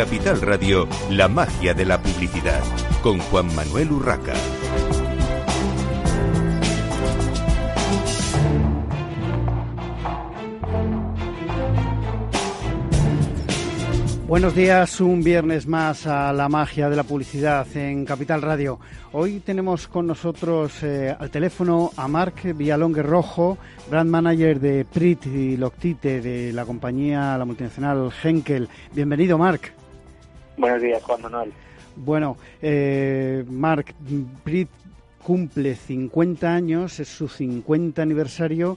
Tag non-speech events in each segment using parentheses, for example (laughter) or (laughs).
Capital Radio, la magia de la publicidad, con Juan Manuel Urraca. Buenos días, un viernes más a la magia de la publicidad en Capital Radio. Hoy tenemos con nosotros eh, al teléfono a Marc Villalongue Rojo, brand manager de Prit y Loctite de la compañía, la multinacional Henkel. Bienvenido, Marc. Buenos días, Juan Manuel. Bueno, eh, Marc, Prit cumple 50 años, es su 50 aniversario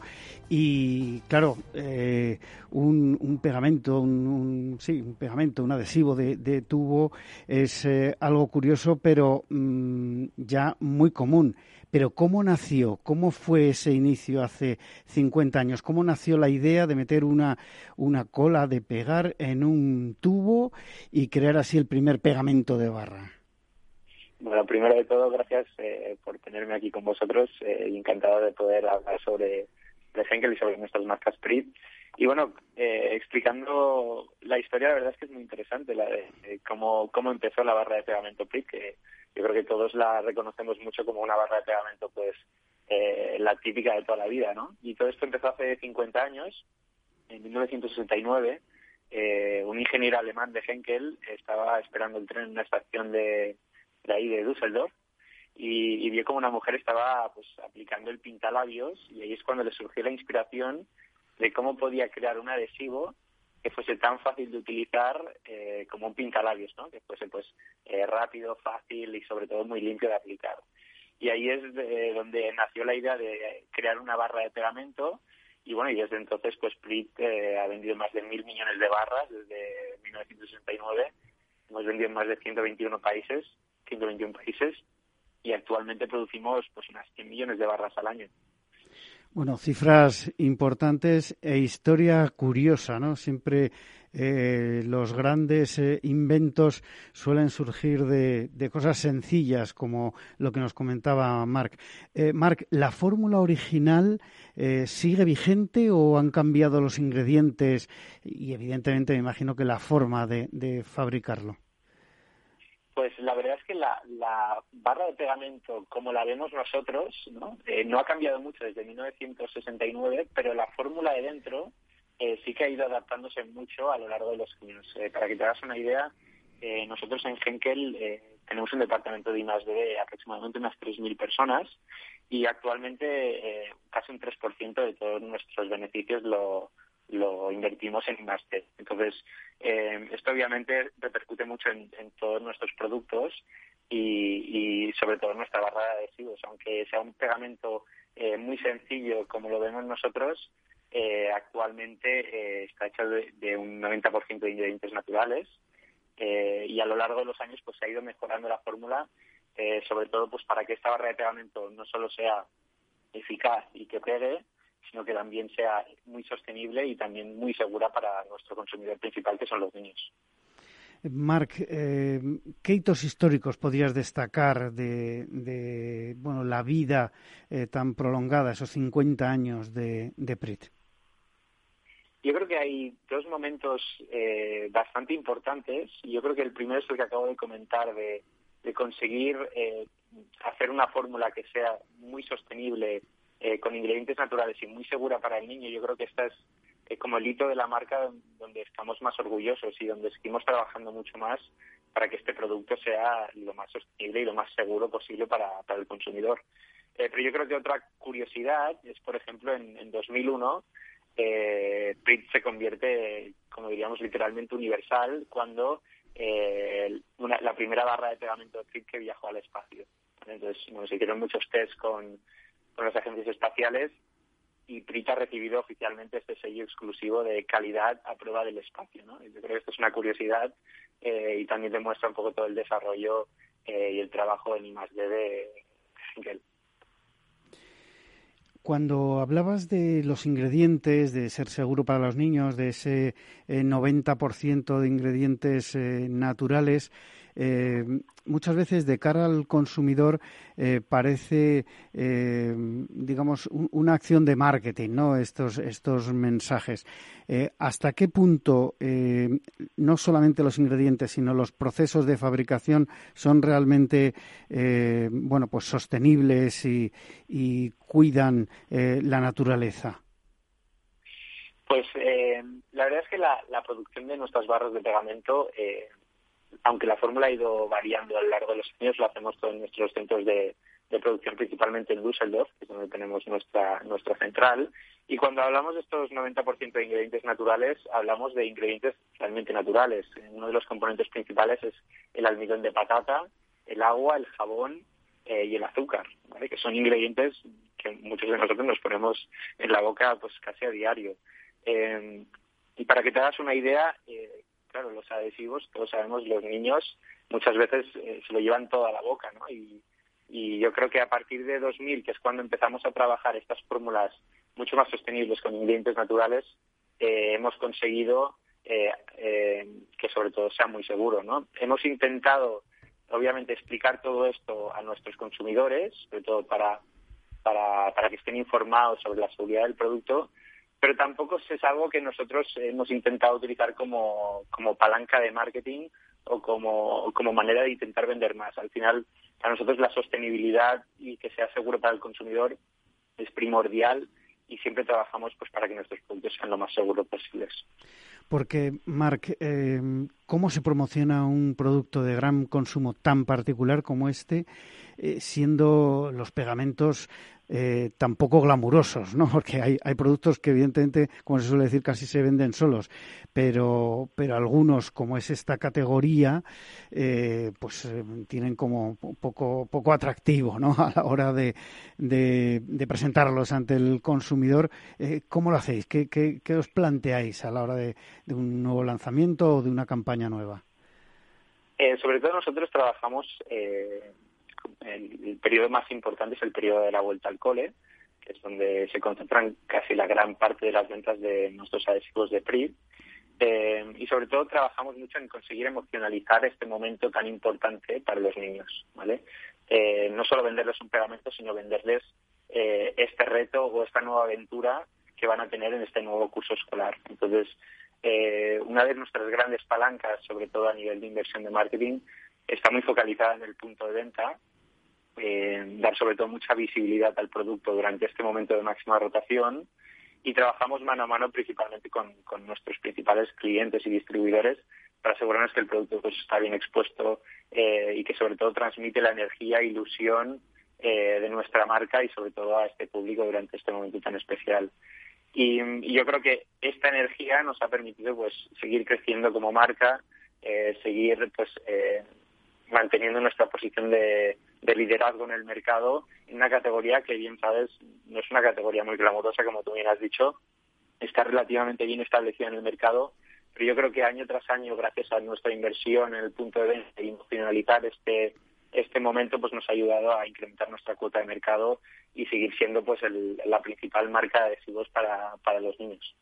y claro, eh, un, pegamento, un, sí, un pegamento, un adhesivo de, tubo es eh, algo curioso, pero mm, ya muy común. Pero ¿cómo nació? ¿Cómo fue ese inicio hace 50 años? ¿Cómo nació la idea de meter una, una cola de pegar en un tubo y crear así el primer pegamento de barra? Bueno, primero de todo, gracias eh, por tenerme aquí con vosotros. encantado de poder hablar sobre de Henkel y sobre nuestras marcas PRIT. Y bueno, eh, explicando la historia, la verdad es que es muy interesante la de, cómo, cómo empezó la barra de pegamento PRIT, que yo creo que todos la reconocemos mucho como una barra de pegamento, pues eh, la típica de toda la vida, ¿no? Y todo esto empezó hace 50 años, en 1969. Eh, un ingeniero alemán de Henkel estaba esperando el tren en una estación de, de ahí de Düsseldorf y, vio como una mujer estaba pues aplicando el pintalabios y ahí es cuando le surgió la inspiración de cómo podía crear un adhesivo que fuese tan fácil de utilizar eh, como un pintalabios, ¿no? Que fuese pues eh, rápido, fácil y sobre todo muy limpio de aplicar. Y ahí es donde nació la idea de crear una barra de pegamento y bueno, y desde entonces pues Sprit eh, ha vendido más de mil millones de barras desde 1969. Hemos vendido en más de 121 países, 121 países y actualmente producimos pues unas 100 millones de barras al año. Bueno, cifras importantes e historia curiosa, ¿no? Siempre eh, los grandes eh, inventos suelen surgir de, cosas sencillas, como lo que nos comentaba Marc. Eh, Marc, ¿la fórmula original sigue vigente o han cambiado los ingredientes y, evidentemente, me imagino que la forma de fabricarlo? Pues la verdad es que la, barra de pegamento, como la vemos nosotros, ¿no? Eh, no ha cambiado mucho desde 1969, pero la fórmula de dentro eh, sí que ha ido adaptándose mucho a lo largo de los años. Eh, para que te hagas una idea, nosotros en Henkel tenemos un departamento de I+D de aproximadamente unas 3.000 personas y actualmente casi un 3% de todos nuestros beneficios lo, lo invertimos en I+D. Entonces, eh, esto obviamente repercute mucho en, todos nuestros productos y, sobre todo en nuestra barra de adhesivos. Aunque sea un pegamento eh, muy sencillo como lo vemos nosotros, eh, actualmente está hecho de, un 90% de ingredientes naturales y a lo largo de los años pues se ha ido mejorando la fórmula, sobre todo pues para que esta barra de pegamento no solo sea eficaz y que pegue, sino que también sea muy sostenible y también muy segura para nuestro consumidor principal, que son los niños. Marc, eh, ¿qué hitos históricos podrías destacar de, bueno, la vida eh, tan prolongada, esos 50 años de, de PRIT? Yo creo que hay dos momentos eh, bastante importantes. Yo creo que el primero es el que acabo de comentar, de, de conseguir hacer una fórmula que sea muy sostenible eh, con ingredientes naturales y muy segura para el niño, yo creo que esta es eh, como el hito de la marca donde estamos más orgullosos y donde seguimos trabajando mucho más para que este producto sea lo más sostenible y lo más seguro posible para, el consumidor. Eh, pero yo creo que otra curiosidad es, por ejemplo, en, en 2001 eh, se convierte, como diríamos, literalmente universal cuando eh, una, la primera barra de pegamento de PRIT que viajó al espacio. Entonces, bueno, se hicieron muchos test con, con las agencias espaciales y PRIT ha recibido oficialmente este sello exclusivo de calidad a prueba del espacio. ¿no? Yo creo que esto es una curiosidad eh, y también demuestra un poco todo el desarrollo eh, y el trabajo en I+.D. de. Cuando hablabas de los ingredientes, de ser seguro para los niños, de ese 90% eh, de ingredientes naturales, eh, muchas veces de cara al consumidor eh, parece, eh, digamos, una acción de marketing, ¿no? Estos, estos mensajes. ¿Hasta qué punto no solamente los ingredientes, sino los procesos de fabricación son realmente, bueno, pues sostenibles y, cuidan la naturaleza? Pues eh, la verdad es que la, producción de nuestras barras de pegamento, eh, aunque la fórmula ha ido variando a lo largo de los años, lo hacemos todos en nuestros centros de, producción, principalmente en Düsseldorf, que es donde tenemos nuestra, nuestra central. Y cuando hablamos de estos 90% de ingredientes naturales, hablamos de ingredientes realmente naturales. Uno de los componentes principales es el almidón de patata, el agua, el jabón eh, y el azúcar, que son ingredientes que muchos de nosotros nos ponemos en la boca pues casi a diario. Eh, y para que te hagas una idea, eh, claro, los adhesivos, todos sabemos, los niños muchas veces eh, se lo llevan toda la boca, ¿no? Y, yo creo que a partir de 2000, que es cuando empezamos a trabajar estas fórmulas mucho más sostenibles con ingredientes naturales, eh, hemos conseguido que sobre todo sea muy seguro, ¿no? Hemos intentado, obviamente, explicar todo esto a nuestros consumidores, sobre todo para, para, para que estén informados sobre la seguridad del producto, pero tampoco es algo que nosotros hemos intentado utilizar como, como palanca de marketing o como, como manera de intentar vender más. Al final, para nosotros la sostenibilidad y que sea seguro para el consumidor es primordial y siempre trabajamos pues para que nuestros productos sean lo más seguros posibles. Porque, Marc, eh, ¿cómo se promociona un producto de gran consumo tan particular como este, eh, siendo los pegamentos eh, tampoco glamurosos, ¿no? (laughs) Porque hay, hay productos que evidentemente, como se suele decir, casi se venden solos, pero, pero algunos, como es esta categoría, eh, pues eh, tienen como poco, poco atractivo, ¿no? (laughs) A la hora de, de, presentarlos ante el consumidor. ¿Cómo lo hacéis? ¿Qué, ¿Qué, qué, os planteáis a la hora de, de un nuevo lanzamiento o de una campaña nueva? sobre todo nosotros trabajamos el, periodo más importante es el periodo de la vuelta al cole, que es donde se concentran casi la gran parte de las ventas de nuestros adhesivos de PRI. Eh, y sobre todo trabajamos mucho en conseguir emocionalizar este momento tan importante para los niños, ¿vale? Eh, no solo venderles un pegamento, sino venderles eh, este reto o esta nueva aventura que van a tener en este nuevo curso escolar. Entonces, una de nuestras grandes palancas, sobre todo a nivel de inversión de marketing, está muy focalizada en el punto de venta eh, dar sobre todo mucha visibilidad al producto durante este momento de máxima rotación y trabajamos mano a mano principalmente con, nuestros principales clientes y distribuidores para asegurarnos que el producto pues, está bien expuesto eh, y que sobre todo transmite la energía e ilusión eh, de nuestra marca y sobre todo a este público durante este momento tan especial. Y, yo creo que esta energía nos ha permitido pues seguir creciendo como marca, eh, seguir pues manteniendo nuestra posición de, liderazgo en el mercado en una categoría que bien sabes no es una categoría muy glamorosa como tú bien has dicho. Está relativamente bien establecida en el mercado pero yo creo que año tras año gracias a nuestra inversión en el punto de venta y finalizar este este momento pues nos ha ayudado a incrementar nuestra cuota de mercado y seguir siendo pues la principal marca de adhesivos para, para los niños.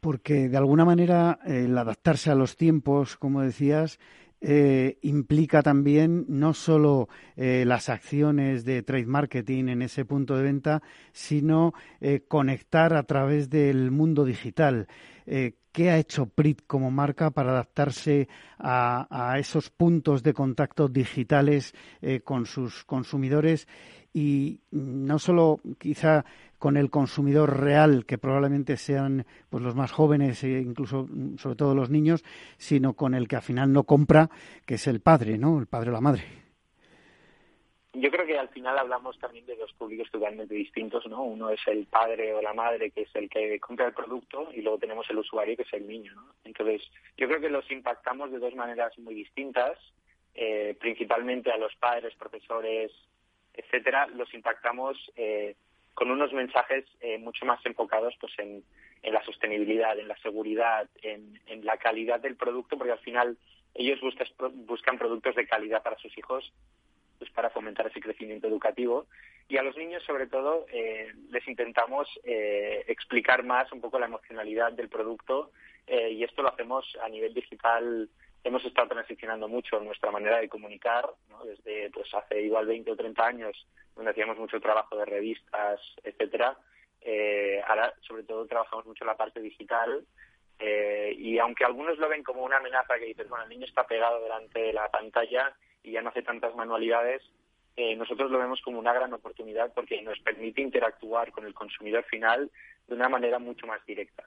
Porque de alguna manera el adaptarse a los tiempos, como decías, eh, implica también no solo eh, las acciones de trade marketing en ese punto de venta, sino eh, conectar a través del mundo digital. ¿Qué ha hecho PRIT como marca para adaptarse a, a esos puntos de contacto digitales con sus consumidores? Y no solo quizá con el consumidor real, que probablemente sean pues los más jóvenes e incluso mm, sobre todo los niños, sino con el que al final no compra, que es el padre, ¿no? El padre o la madre. Yo creo que al final hablamos también de dos públicos totalmente distintos, ¿no? Uno es el padre o la madre, que es el que compra el producto, y luego tenemos el usuario, que es el niño, ¿no? Entonces, yo creo que los impactamos de dos maneras muy distintas, eh, principalmente a los padres, profesores, etcétera, los impactamos eh, con unos mensajes eh, mucho más enfocados pues en, la sostenibilidad, en la seguridad, en, la calidad del producto, porque al final ellos buscan productos de calidad para sus hijos, pues para fomentar ese crecimiento educativo. Y a los niños, sobre todo, eh, les intentamos eh, explicar más un poco la emocionalidad del producto y esto lo hacemos a nivel digital hemos estado transicionando mucho nuestra manera de comunicar, desde pues hace igual 20 o 30 años, donde hacíamos mucho trabajo de revistas, etcétera. Eh, ahora, sobre todo, trabajamos mucho la parte digital. Eh, y aunque algunos lo ven como una amenaza que dices, bueno, el niño está pegado delante de la pantalla y ya no hace tantas manualidades, eh, nosotros lo vemos como una gran oportunidad porque nos permite interactuar con el consumidor final de una manera mucho más directa.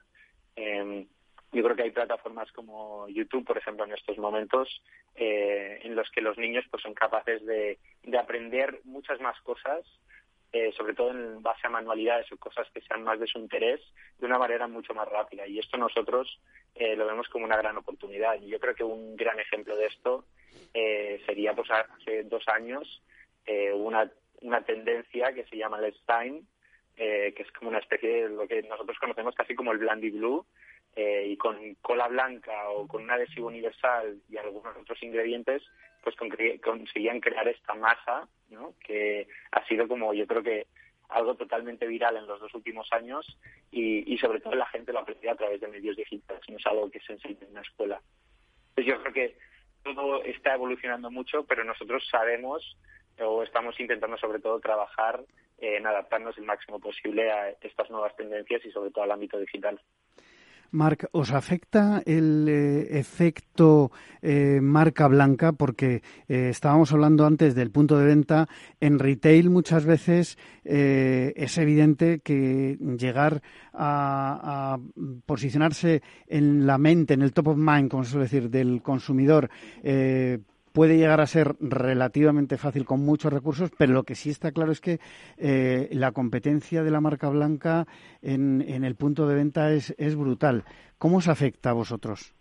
Eh, yo creo que hay plataformas como YouTube, por ejemplo, en estos momentos, eh, en los que los niños pues son capaces de, aprender muchas más cosas, eh, sobre todo en base a manualidades o cosas que sean más de su interés, de una manera mucho más rápida. Y esto nosotros eh, lo vemos como una gran oportunidad. Y yo creo que un gran ejemplo de esto sería, pues hace dos años, una, una tendencia que se llama Let's Time, que es como una especie de lo que nosotros conocemos casi como el Blandy Blue, eh, y con cola blanca o con un adhesivo universal y algunos otros ingredientes, pues conseguían crear esta masa, ¿no? que ha sido como yo creo que algo totalmente viral en los dos últimos años y, y sobre todo la gente lo aprecia a través de medios digitales, no es algo que se enseñe en la escuela. Pues yo creo que todo está evolucionando mucho, pero nosotros sabemos o estamos intentando sobre todo trabajar en adaptarnos el máximo posible a estas nuevas tendencias y sobre todo al ámbito digital. Marc, ¿os afecta el eh, efecto eh, marca blanca? Porque eh, estábamos hablando antes del punto de venta. En retail muchas veces es evidente que llegar a, a, posicionarse en la mente, en el top of mind, como se suele decir, del consumidor puede llegar a ser relativamente fácil con muchos recursos, pero lo que sí está claro es que eh, la competencia de la marca blanca en, el punto de venta es, es brutal. ¿Cómo os afecta a vosotros?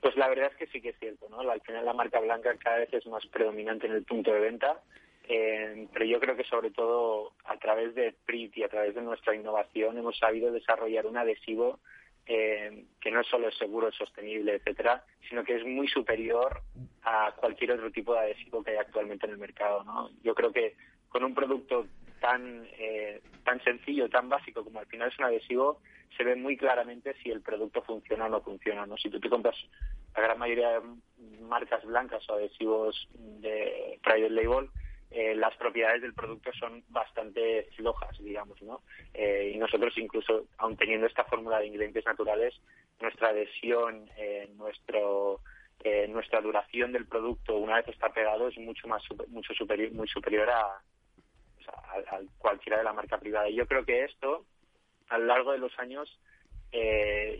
Pues la verdad es que sí que es cierto, ¿no? Al final la marca blanca cada vez es más predominante en el punto de venta, eh, pero yo creo que sobre todo a través de PRIT y a través de nuestra innovación hemos sabido desarrollar un adhesivo eh, que no solo es seguro, es sostenible, etcétera, sino que es muy superior a cualquier otro tipo de adhesivo que hay actualmente en el mercado. ¿no? Yo creo que con un producto tan eh, tan sencillo, tan básico como al final es un adhesivo, se ve muy claramente si el producto funciona o no funciona. ¿no? Si tú te compras la gran mayoría de marcas blancas o adhesivos de private label, eh, las propiedades del producto son bastante flojas, digamos, ¿no? Eh, y nosotros incluso, aun teniendo esta fórmula de ingredientes naturales, nuestra adhesión, eh, nuestro nuestra duración del producto una vez está pegado es mucho más mucho superior muy superior a, a, cualquiera de la marca privada. Y yo creo que esto, a lo largo de los años,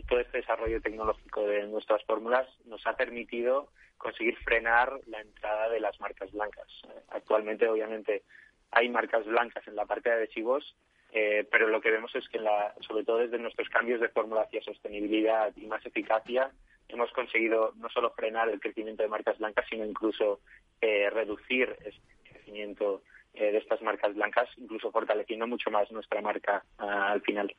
todo este desarrollo tecnológico de nuestras fórmulas nos ha permitido conseguir frenar la entrada de las marcas blancas. Actualmente, obviamente, hay marcas blancas en la parte de adhesivos, eh, pero lo que vemos es que, la, sobre todo desde nuestros cambios de fórmula hacia sostenibilidad y más eficacia, hemos conseguido no solo frenar el crecimiento de marcas blancas, sino incluso eh, reducir el crecimiento eh, de estas marcas blancas, incluso fortaleciendo mucho más nuestra marca ah, al final.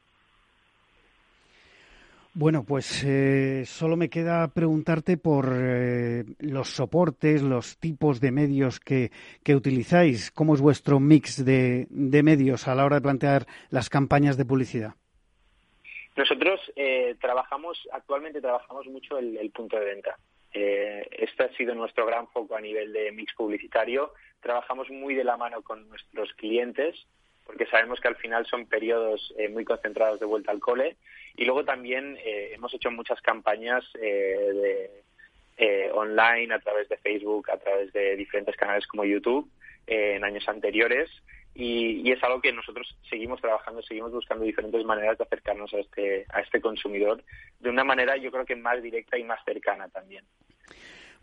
Bueno, pues eh, solo me queda preguntarte por eh, los soportes, los tipos de medios que, que utilizáis. ¿Cómo es vuestro mix de, de, medios a la hora de plantear las campañas de publicidad? Nosotros eh, trabajamos, actualmente trabajamos mucho el, el punto de venta. este ha sido nuestro gran foco a nivel de mix publicitario. Trabajamos muy de la mano con nuestros clientes porque sabemos que al final son periodos eh, muy concentrados de vuelta al cole. Y luego también eh, hemos hecho muchas campañas eh, de, online a través de Facebook, a través de diferentes canales como YouTube en años anteriores. Y, es algo que nosotros seguimos trabajando, seguimos buscando diferentes maneras de acercarnos a este, a este consumidor de una manera yo creo que más directa y más cercana también.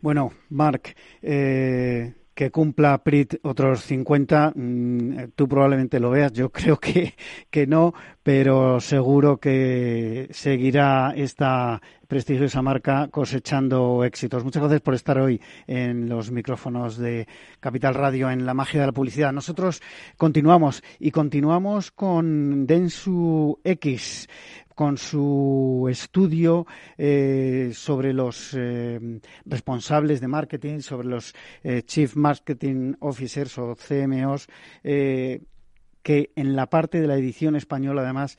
Bueno, Marc, eh, que cumpla PRIT otros 50, mm, tú probablemente lo veas, yo (laughs) creo que, que no, pero seguro que seguirá esta prestigiosa marca cosechando éxitos. Muchas gracias por estar hoy en los micrófonos de Capital Radio en la magia de la publicidad. Nosotros continuamos y continuamos con Densu X con su estudio eh, sobre los eh, responsables de marketing, sobre los eh, Chief Marketing Officers o CMOs, que en la parte de la edición española además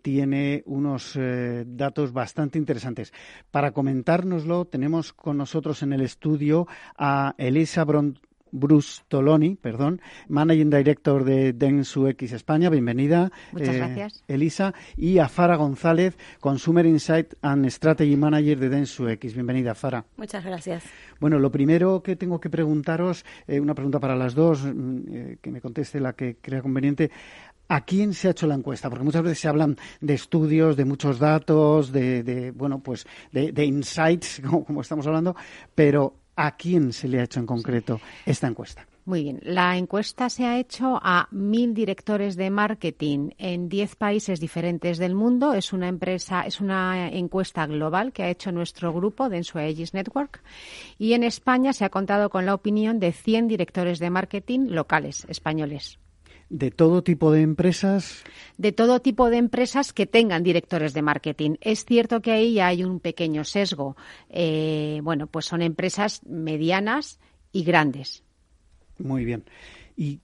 tiene unos datos bastante interesantes. Para comentárnoslo tenemos con nosotros en el estudio a Elisa Bron Bruce Toloni, perdón, Managing Director de Densu X España. Bienvenida. Muchas eh, gracias. Elisa. Y a Fara González, Consumer Insight and Strategy Manager de Densu X. Bienvenida, Fara. Muchas gracias. Bueno, lo primero que tengo que preguntaros, eh, una pregunta para las dos, mm, eh, que me conteste la que crea conveniente. ¿A quién se ha hecho la encuesta? Porque muchas veces se hablan de estudios, de muchos datos, de, bueno, pues de, insights, (laughs) como, estamos hablando, pero ¿A quién se le ha hecho en concreto esta encuesta? Muy bien. La encuesta se ha hecho a mil directores de marketing en diez países diferentes del mundo. Es una empresa, es una encuesta global que ha hecho nuestro grupo de Aegis Network. Y en España se ha contado con la opinión de 100 directores de marketing locales españoles. ¿De todo tipo de empresas? De todo tipo de empresas que tengan directores de marketing. Es cierto que ahí ya hay un pequeño sesgo. Eh, bueno, pues son empresas medianas y grandes. Muy bien. ¿Y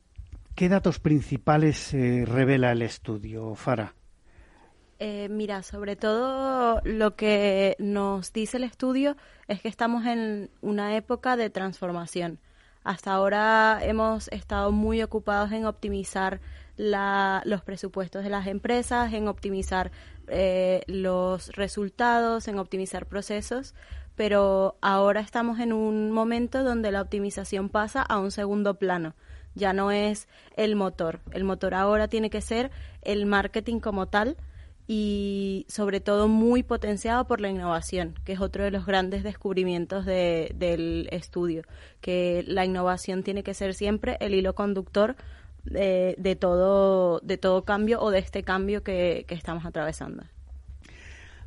qué datos principales eh, revela el estudio, Fara? Eh, mira, sobre todo lo que nos dice el estudio es que estamos en una época de transformación hasta ahora hemos estado muy ocupados en optimizar los presupuestos de las empresas, en optimizar eh, los resultados, en optimizar procesos, pero ahora estamos en un momento donde la optimización pasa a un segundo plano. Ya no es el motor. El motor ahora tiene que ser el marketing como tal, y sobre todo muy potenciado por la innovación, que es otro de los grandes descubrimientos del estudio, que la innovación tiene que ser siempre el hilo conductor de, todo, de todo cambio o de este cambio que, estamos atravesando.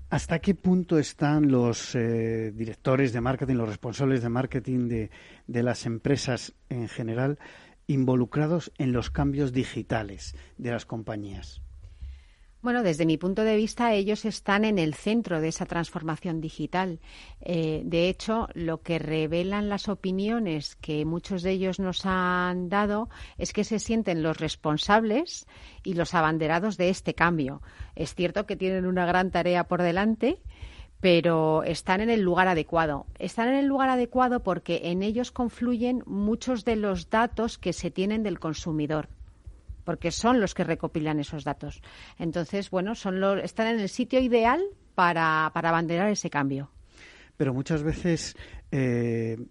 ¿Hasta qué punto están los eh, directores de marketing, los responsables de marketing de, de las empresas en general involucrados en los cambios digitales de las compañías? Bueno, desde mi punto de vista, ellos están en el centro de esa transformación digital. Eh, de hecho, lo que revelan las opiniones que muchos de ellos nos han dado es que se sienten los responsables y los abanderados de este cambio. Es cierto que tienen una gran tarea por delante, pero están en el lugar adecuado. Están en el lugar adecuado porque en ellos confluyen muchos de los datos que se tienen del consumidor porque son los que recopilan esos datos. Entonces, bueno, son los, están en el sitio ideal para, para abanderar ese cambio. Pero muchas veces eh,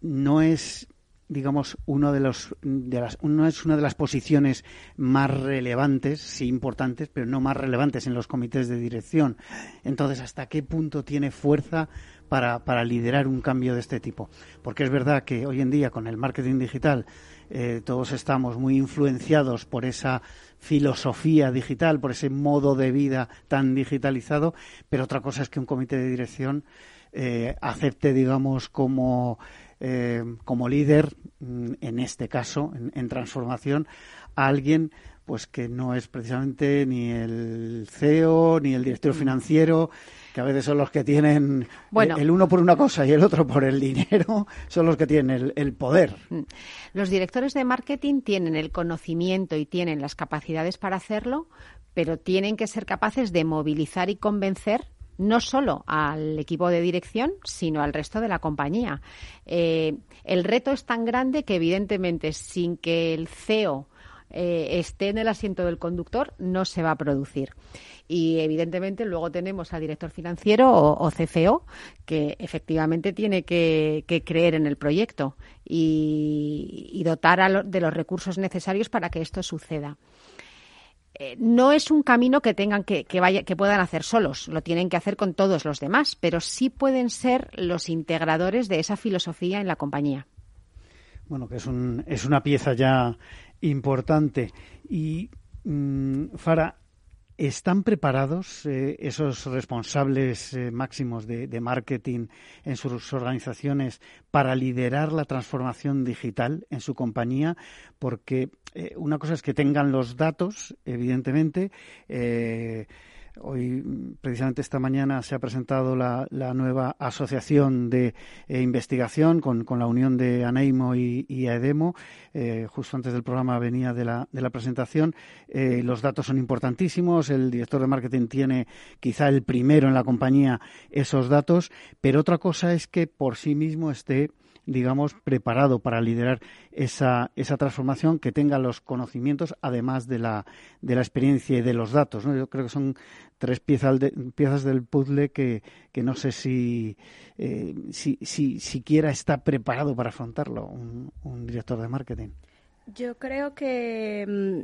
no es digamos, uno de los, de es una de las posiciones más relevantes, sí importantes, pero no más relevantes en los comités de dirección. Entonces, ¿hasta qué punto tiene fuerza para, para liderar un cambio de este tipo? Porque es verdad que hoy en día, con el marketing digital, eh, todos estamos muy influenciados por esa filosofía digital, por ese modo de vida tan digitalizado, pero otra cosa es que un comité de dirección eh, acepte, digamos, como, eh, como líder, mm, en este caso, en, transformación, a alguien pues que no es precisamente ni el CEO ni el director financiero que a veces son los que tienen eh, el uno por una cosa y el otro por el dinero, son los que tienen el, poder. Mm. Los directores de marketing tienen el conocimiento y tienen las capacidades para hacerlo, pero tienen que ser capaces de movilizar y convencer no solo al equipo de dirección, sino al resto de la compañía. Eh, el reto es tan grande que, evidentemente, sin que el CEO eh, esté en el asiento del conductor, no se va a producir. Y evidentemente luego tenemos al director financiero o, CFO que efectivamente tiene que, creer en el proyecto y, dotar de los recursos necesarios para que esto suceda eh, no es un camino que tengan que, vaya, que puedan hacer solos, lo tienen que hacer con todos los demás, pero sí pueden ser los integradores de esa filosofía en la compañía. Bueno, que es, un, es una pieza ya importante. Y, mm, Fara, ¿Están preparados eh, esos responsables eh, máximos de, marketing en sus organizaciones para liderar la transformación digital en su compañía? Porque eh, una cosa es que tengan los datos, evidentemente, Hoy, precisamente esta mañana, se ha presentado la, nueva asociación de eh, investigación con, la unión de ANEIMO y, y AEDEMO. Eh, justo antes del programa venía de la, de la presentación. Eh, los datos son importantísimos. El director de marketing tiene quizá el primero en la compañía esos datos, pero otra cosa es que por sí mismo esté digamos, preparado para liderar esa, esa transformación, que tenga los conocimientos, además de la, de la experiencia y de los datos. ¿no? Yo creo que son tres piezas, piezas del puzzle que, que no sé si, eh, si, si, siquiera está preparado para afrontarlo un, director de marketing. Yo creo que mm,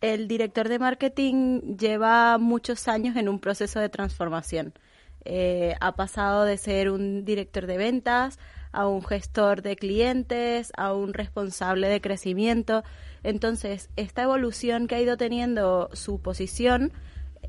el director de marketing lleva muchos años en un proceso de transformación. Eh, ha pasado de ser un director de ventas a un gestor de clientes, a un responsable de crecimiento. Entonces, esta evolución que ha ido teniendo su posición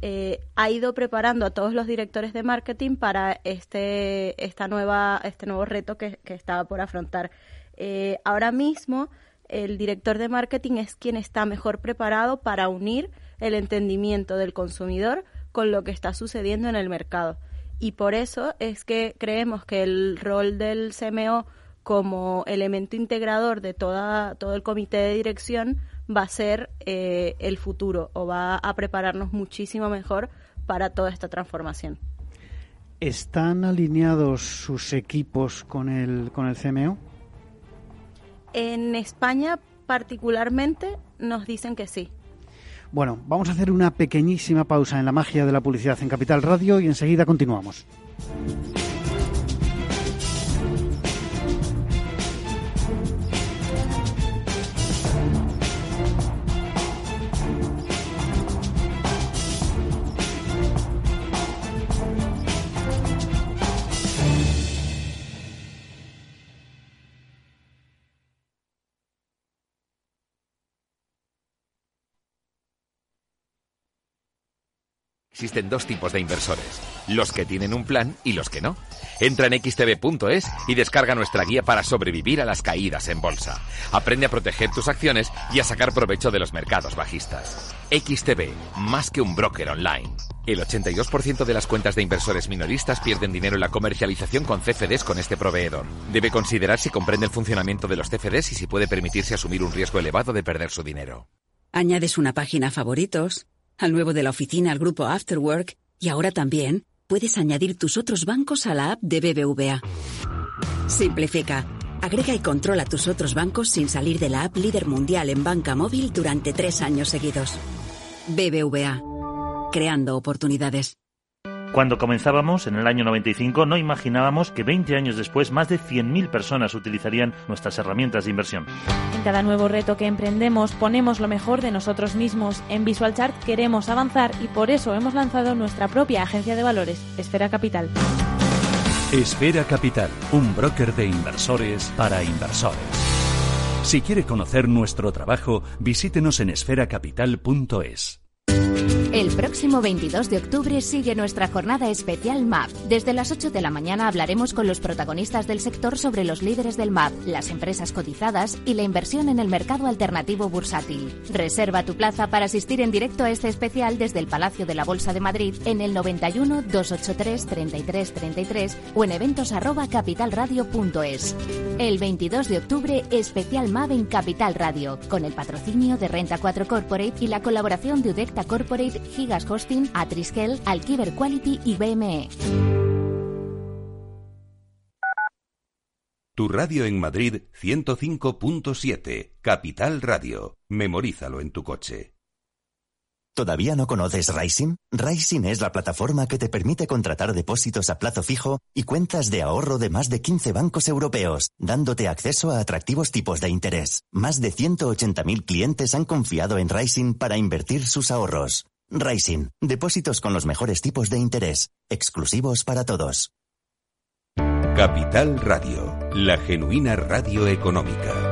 eh, ha ido preparando a todos los directores de marketing para este, esta nueva, este nuevo reto que, estaba por afrontar. Eh, ahora mismo, el director de marketing es quien está mejor preparado para unir el entendimiento del consumidor con lo que está sucediendo en el mercado y por eso es que creemos que el rol del CMO como elemento integrador de toda, todo el comité de dirección va a ser eh, el futuro o va a prepararnos muchísimo mejor para toda esta transformación. ¿Están alineados sus equipos con el, con el CMO? En España particularmente nos dicen que sí. Bueno, vamos a hacer una pequeñísima pausa en la magia de la publicidad en Capital Radio y enseguida continuamos. Existen dos tipos de inversores, los que tienen un plan y los que no. Entra en xtb.es y descarga nuestra guía para sobrevivir a las caídas en bolsa. Aprende a proteger tus acciones y a sacar provecho de los mercados bajistas. XTB, más que un broker online. El 82% de las cuentas de inversores minoristas pierden dinero en la comercialización con CFDs con este proveedor. Debe considerar si comprende el funcionamiento de los CFDs y si puede permitirse asumir un riesgo elevado de perder su dinero. Añades una página favoritos al nuevo de la oficina, al grupo Afterwork y ahora también puedes añadir tus otros bancos a la app de BBVA. Simplifica. Agrega y controla tus otros bancos sin salir de la app líder mundial en banca móvil durante tres años seguidos. BBVA. Creando oportunidades. Cuando comenzábamos, en el año 95, no imaginábamos que 20 años después más de 100.000 personas utilizarían nuestras herramientas de inversión. En cada nuevo reto que emprendemos ponemos lo mejor de nosotros mismos. En VisualChart queremos avanzar y por eso hemos lanzado nuestra propia agencia de valores, Esfera Capital. Esfera Capital, un broker de inversores para inversores. Si quiere conocer nuestro trabajo, visítenos en esferacapital.es. El próximo 22 de octubre sigue nuestra jornada especial MAP. Desde las 8 de la mañana hablaremos con los protagonistas del sector sobre los líderes del MAP, las empresas cotizadas y la inversión en el mercado alternativo bursátil. Reserva tu plaza para asistir en directo a este especial desde el Palacio de la Bolsa de Madrid en el 91 283 33 33 o en eventos arroba capitalradio.es. El 22 de octubre, especial MAP en Capital Radio, con el patrocinio de Renta 4 Corporate y la colaboración de Udecta Corporate Gigas Hosting, Atriskel, Alkiver Quality y BME. Tu radio en Madrid 105.7, Capital Radio. Memorízalo en tu coche. ¿Todavía no conoces Rising? Rising es la plataforma que te permite contratar depósitos a plazo fijo y cuentas de ahorro de más de 15 bancos europeos, dándote acceso a atractivos tipos de interés. Más de 180.000 clientes han confiado en Rising para invertir sus ahorros. Rising, depósitos con los mejores tipos de interés, exclusivos para todos. Capital Radio, la genuina radio económica.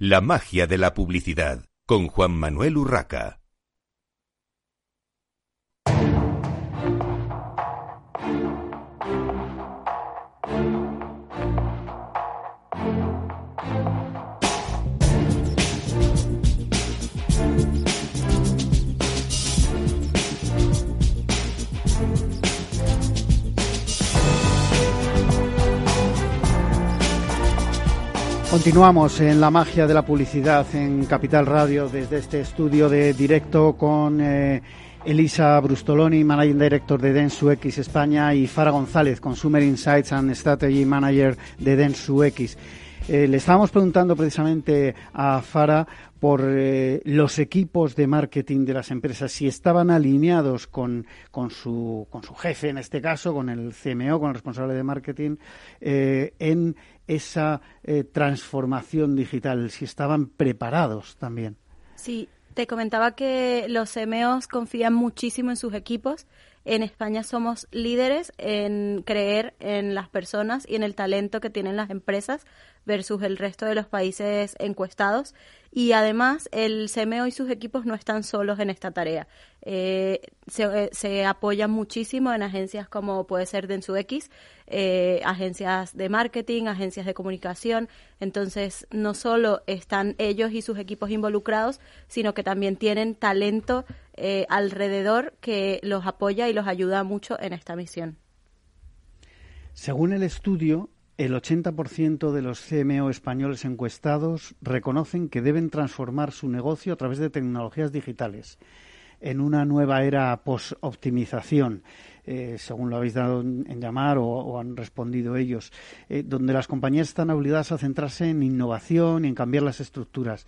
La magia de la publicidad con Juan Manuel Urraca. Continuamos en la magia de la publicidad en Capital Radio desde este estudio de directo con eh, Elisa Brustoloni, Managing Director de DensuX España y Fara González, Consumer Insights and Strategy Manager de DensuX. Eh, le estábamos preguntando precisamente a Fara por eh, los equipos de marketing de las empresas, si estaban alineados con, con, su, con su jefe, en este caso, con el CMO, con el responsable de marketing, en esa eh, transformación digital, si estaban preparados también. Sí, te comentaba que los CMOs confían muchísimo en sus equipos. En España somos líderes en creer en las personas y en el talento que tienen las empresas versus el resto de los países encuestados. Y además, el CMO y sus equipos no están solos en esta tarea. Eh, se, se, apoyan muchísimo en agencias como puede ser DensuX, eh, agencias de marketing, agencias de comunicación. Entonces, no solo están ellos y sus equipos involucrados, sino que también tienen talento eh, alrededor que los apoya y los ayuda mucho en esta misión. Según el estudio, el 80% de los CMO españoles encuestados reconocen que deben transformar su negocio a través de tecnologías digitales en una nueva era post-optimización, eh, según lo habéis dado en llamar o, han respondido ellos, eh, donde las compañías están obligadas a centrarse en innovación y en cambiar las estructuras.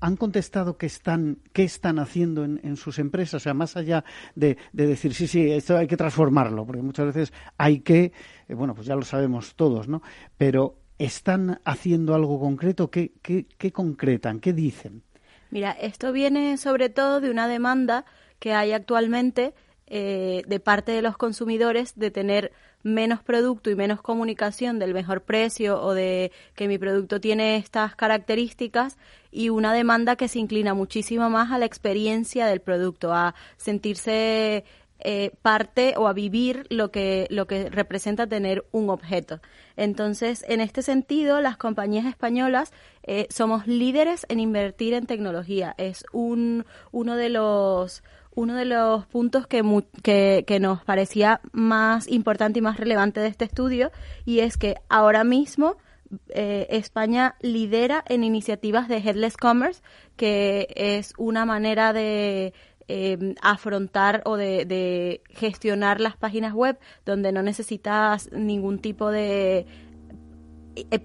Han contestado qué están, qué están haciendo en, sus empresas, o sea, más allá de, decir, sí, sí, esto hay que transformarlo, porque muchas veces hay que, eh, bueno, pues ya lo sabemos todos, ¿no? Pero ¿están haciendo algo concreto? ¿Qué, qué, qué concretan? ¿Qué dicen? Mira, esto viene sobre todo de una demanda que hay actualmente eh, de parte de los consumidores de tener menos producto y menos comunicación del mejor precio o de que mi producto tiene estas características y una demanda que se inclina muchísimo más a la experiencia del producto, a sentirse eh, parte o a vivir lo que, lo que representa tener un objeto. Entonces, en este sentido, las compañías españolas eh, somos líderes en invertir en tecnología. Es un, uno de los uno de los puntos que, que, nos parecía más importante y más relevante de este estudio y es que ahora mismo eh, España lidera en iniciativas de Headless Commerce, que es una manera de em, afrontar o de, gestionar las páginas web donde no necesitas ningún tipo de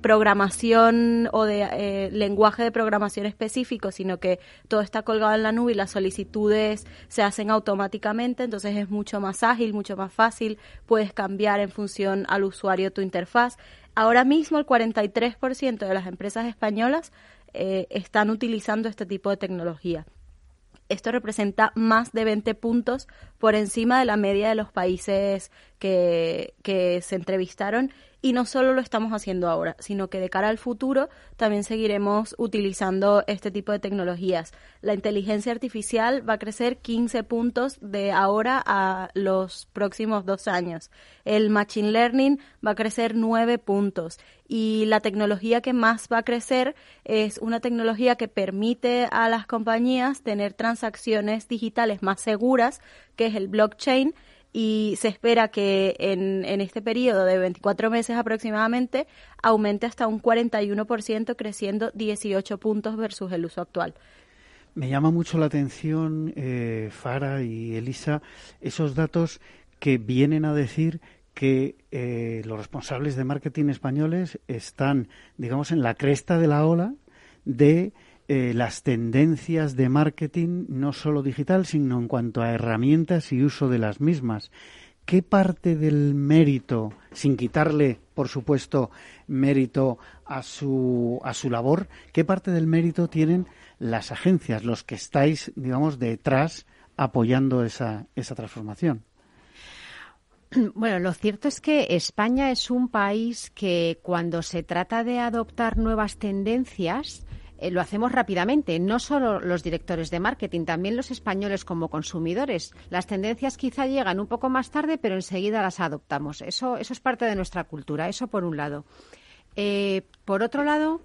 programación o de eh, lenguaje de programación específico, sino que todo está colgado en la nube y las solicitudes se hacen automáticamente, entonces es mucho más ágil, mucho más fácil, puedes cambiar en función al usuario tu interfaz. Ahora mismo el 43% de las empresas españolas eh, están utilizando este tipo de tecnología. Esto representa más de 20 puntos por encima de la media de los países que se entrevistaron y no solo lo estamos haciendo ahora, sino que de cara al futuro también seguiremos utilizando este tipo de tecnologías. La inteligencia artificial va a crecer 15 puntos de ahora a los próximos dos años. El machine learning va a crecer 9 puntos. Y la tecnología que más va a crecer es una tecnología que permite a las compañías tener transacciones digitales más seguras, que es el blockchain y se espera que en, en este periodo de 24 meses aproximadamente aumente hasta un 41%, creciendo 18 puntos versus el uso actual. Me llama mucho la atención, eh, Fara y Elisa, esos datos que vienen a decir que eh, los responsables de marketing españoles están, digamos, en la cresta de la ola de eh, las tendencias de marketing, no solo digital, sino en cuanto a herramientas y uso de las mismas. ¿Qué parte del mérito, sin quitarle, por supuesto, mérito a su, a su labor, qué parte del mérito tienen las agencias, los que estáis, digamos, detrás apoyando esa, esa transformación? Bueno, lo cierto es que España es un país que cuando se trata de adoptar nuevas tendencias, eh, lo hacemos rápidamente, no solo los directores de marketing, también los españoles como consumidores. Las tendencias quizá llegan un poco más tarde, pero enseguida las adoptamos. Eso, eso es parte de nuestra cultura, eso por un lado. Eh, por otro lado,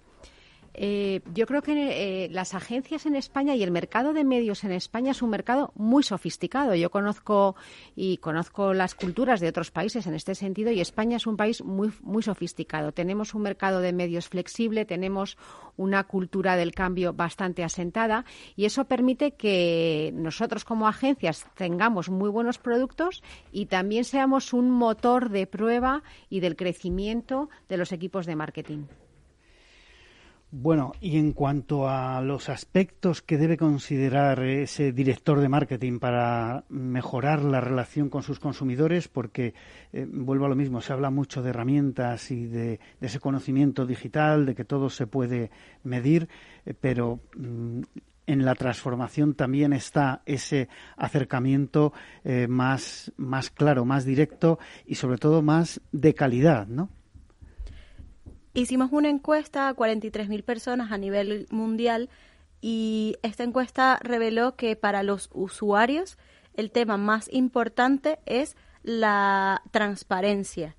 eh, yo creo que eh, las agencias en España y el mercado de medios en España es un mercado muy sofisticado. Yo conozco y conozco las culturas de otros países en este sentido y España es un país muy muy sofisticado. Tenemos un mercado de medios flexible, tenemos una cultura del cambio bastante asentada y eso permite que nosotros como agencias tengamos muy buenos productos y también seamos un motor de prueba y del crecimiento de los equipos de marketing. Bueno, y en cuanto a los aspectos que debe considerar ese director de marketing para mejorar la relación con sus consumidores, porque eh, vuelvo a lo mismo, se habla mucho de herramientas y de, ese conocimiento digital, de que todo se puede medir, eh, pero mm, en la transformación también está ese acercamiento eh, más, más claro, más directo y sobre todo más de calidad, ¿no? Hicimos una encuesta a 43.000 personas a nivel mundial y esta encuesta reveló que para los usuarios el tema más importante es la transparencia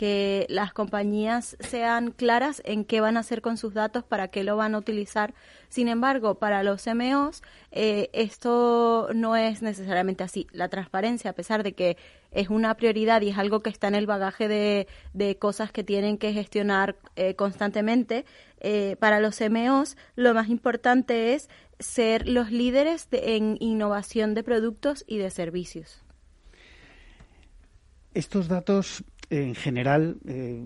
que las compañías sean claras en qué van a hacer con sus datos, para qué lo van a utilizar. Sin embargo, para los MOs, eh, esto no es necesariamente así. La transparencia, a pesar de que es una prioridad y es algo que está en el bagaje de, de cosas que tienen que gestionar eh, constantemente, eh, para los MOs lo más importante es ser los líderes en innovación de productos y de servicios. Estos datos en general, eh,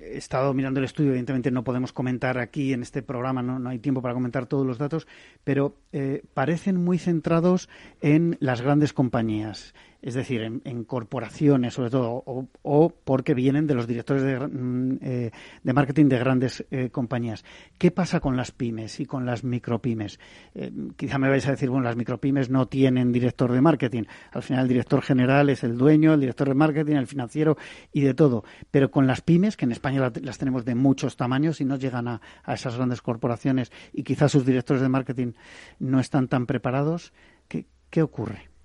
he estado mirando el estudio, evidentemente no podemos comentar aquí en este programa, no, hay tiempo para comentar todos los datos, pero eh, parecen muy centrados en las grandes compañías es decir, en, corporaciones sobre todo, o, porque vienen de los directores de, mm, eh, marketing de grandes eh, compañías. ¿Qué pasa con las pymes y con las micropymes? Eh, quizá me vais a decir, bueno, las micropymes no tienen director de marketing. Al final el director general es el dueño, el director de marketing, el financiero y de todo. Pero con las pymes, que en España las tenemos de muchos tamaños y no llegan a, a esas grandes corporaciones y quizás sus directores de marketing no están tan preparados, ¿qué, qué ocurre?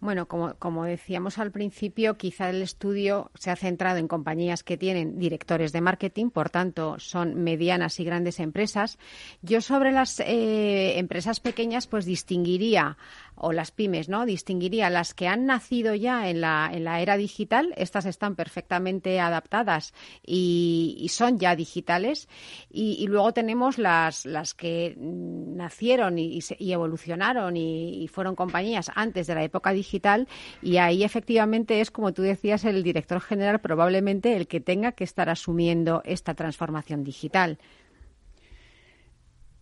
Bueno, como, como, decíamos al principio, quizá el estudio se ha centrado en compañías que tienen directores de marketing, por tanto, son medianas y grandes empresas. Yo sobre las eh, empresas pequeñas, pues distinguiría o las pymes, ¿no? Distinguiría las que han nacido ya en la, en la era digital, estas están perfectamente adaptadas y, son ya digitales, y, luego tenemos las, las que nacieron y, evolucionaron y, fueron compañías antes de la época digital, y ahí efectivamente es, como tú decías, el director general probablemente el que tenga que estar asumiendo esta transformación digital.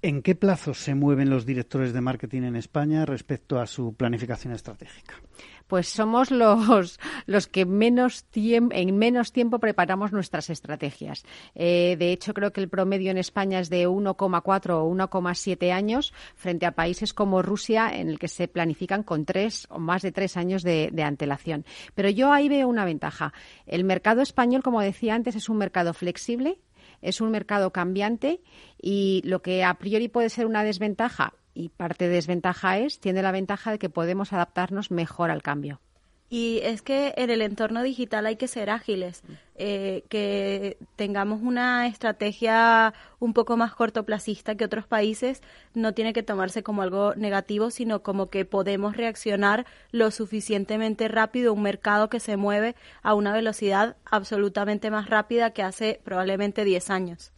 ¿En qué plazos se mueven los directores de marketing en España respecto a su planificación estratégica? Pues somos los, los que menos en menos tiempo preparamos nuestras estrategias. Eh, de hecho, creo que el promedio en España es de 1,4 o 1,7 años frente a países como Rusia, en el que se planifican con tres o más de tres años de, de antelación. Pero yo ahí veo una ventaja. El mercado español, como decía antes, es un mercado flexible, es un mercado cambiante y lo que a priori puede ser una desventaja y parte de desventaja es, tiene la ventaja de que podemos adaptarnos mejor al cambio. Y es que en el entorno digital hay que ser ágiles, eh, que tengamos una estrategia un poco más cortoplacista que otros países no tiene que tomarse como algo negativo, sino como que podemos reaccionar lo suficientemente rápido a un mercado que se mueve a una velocidad absolutamente más rápida que hace probablemente 10 años.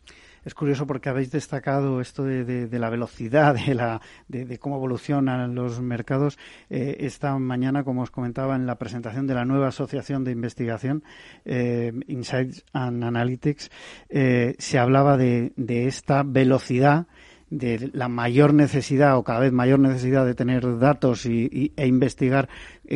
Es curioso porque habéis destacado esto de, la velocidad, de, la, de, cómo evolucionan los mercados. Eh, esta mañana, como os comentaba en la presentación de la nueva asociación de investigación, eh, Insights and Analytics, eh, se hablaba de, esta velocidad de la mayor necesidad o cada vez mayor necesidad de tener datos y, e investigar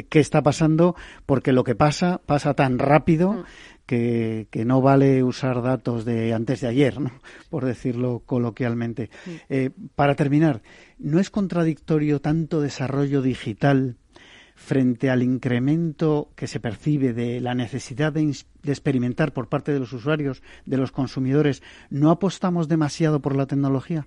qué está pasando, porque lo que pasa pasa tan rápido que, no vale usar datos de antes de ayer, ¿no? (laughs) por decirlo coloquialmente. Eh, para terminar, ¿no es contradictorio tanto desarrollo digital frente al incremento que se percibe de la necesidad de, de, experimentar por parte de los usuarios, de los consumidores, ¿no apostamos demasiado por la tecnología?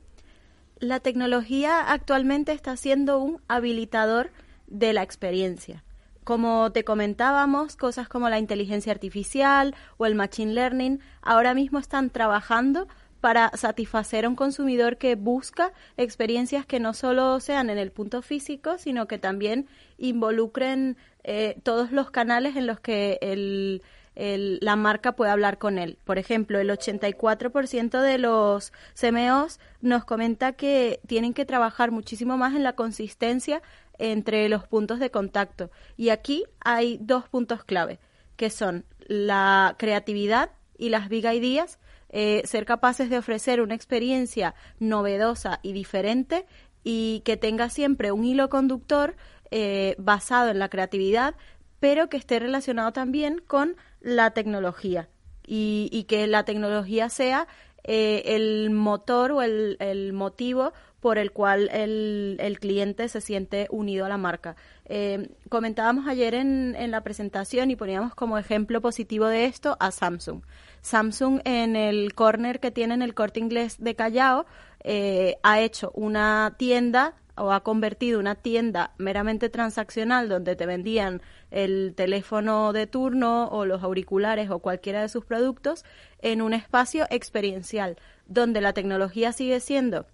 La tecnología actualmente está siendo un habilitador de la experiencia. Como te comentábamos, cosas como la inteligencia artificial o el machine learning ahora mismo están trabajando para satisfacer a un consumidor que busca experiencias que no solo sean en el punto físico, sino que también involucren eh, todos los canales en los que el, la marca puede hablar con él. Por ejemplo, el 84% de los CMOs nos comenta que tienen que trabajar muchísimo más en la consistencia entre los puntos de contacto. Y aquí hay dos puntos clave, que son la creatividad y las big ideas, eh, ser capaces de ofrecer una experiencia novedosa y diferente y que tenga siempre un hilo conductor eh, basado en la creatividad, pero que esté relacionado también con la tecnología y, que la tecnología sea eh, el motor o el motivo por el cual el, cliente se siente unido a la marca. Eh, comentábamos ayer en, en, la presentación y poníamos como ejemplo positivo de esto a Samsung. Samsung en el corner que tiene en el corte inglés de Callao eh, ha hecho una tienda o ha convertido una tienda meramente transaccional donde te vendían el teléfono de turno o los auriculares o cualquiera de sus productos en un espacio experiencial donde la tecnología sigue siendo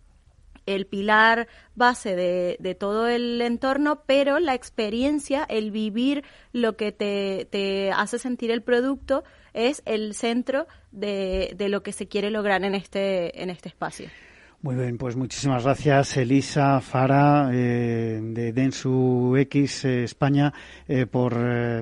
el pilar base de, de, todo el entorno, pero la experiencia, el vivir lo que te, te hace sentir el producto es el centro de, de, lo que se quiere lograr en este, en este espacio. Muy bien, pues muchísimas gracias Elisa Fara eh, de Densu X eh, España eh, por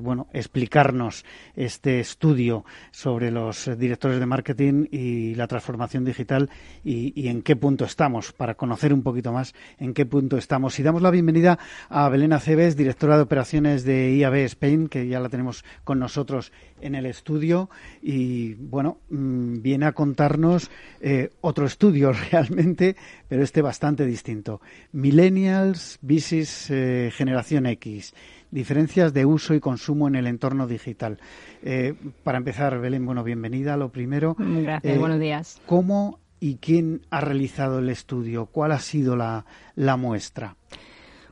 bueno explicarnos este estudio sobre los directores de marketing y la transformación digital y, y, en qué punto estamos para conocer un poquito más en qué punto estamos. Y damos la bienvenida a Belén Aceves, directora de operaciones de IAB Spain, que ya la tenemos con nosotros en el estudio y bueno mm, viene a contarnos otro estudio (laughs) realmente pero este bastante distinto. Millennials versus eh, generación X. Diferencias de uso y consumo en el entorno digital. Eh, para empezar, Belén, bueno, bienvenida. Lo primero. Gracias, eh, buenos días. ¿Cómo y quién ha realizado el estudio? ¿Cuál ha sido la, la muestra?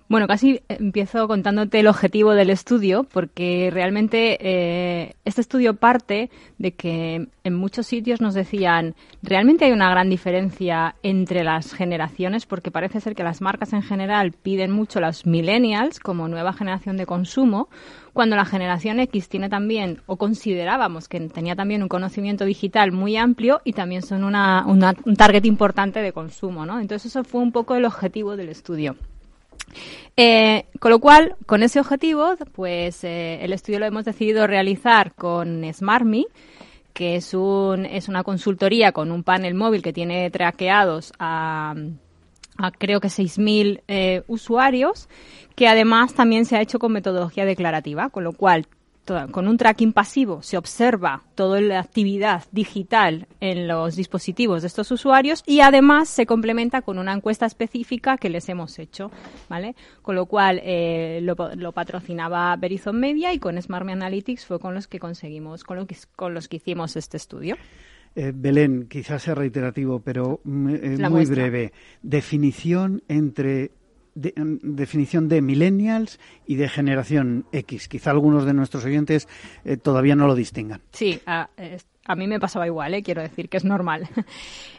Bueno, casi empiezo contándote el objetivo del estudio, porque realmente eh, este estudio parte de que en muchos sitios nos decían, realmente hay una gran diferencia entre las generaciones, porque parece ser que las marcas en general piden mucho a los millennials como nueva generación de consumo, cuando la generación X tiene también, o considerábamos que tenía también un conocimiento digital muy amplio y también son una, un target importante de consumo, ¿no? Entonces eso fue un poco el objetivo del estudio. Eh, con lo cual, con ese objetivo, pues eh, el estudio lo hemos decidido realizar con SmartMe, que es, un, es una consultoría con un panel móvil que tiene traqueados a, creo que 6.000 eh, usuarios, que además también se ha hecho con metodología declarativa, con lo cual con un tracking pasivo se observa toda la actividad digital en los dispositivos de estos usuarios y además se complementa con una encuesta específica que les hemos hecho, ¿vale? Con lo cual eh, lo, patrocinaba Verizon Media y con Smart Analytics fue con los que conseguimos, con, con los que hicimos este estudio. Eh, Belén, quizás sea reiterativo, pero mm, eh, muy breve. Definición entre definición de millennials y de generación X. Quizá algunos de nuestros oyentes eh, todavía no lo distingan. Sí, a, a mí me pasaba igual, ¿eh? quiero decir que es normal. (laughs)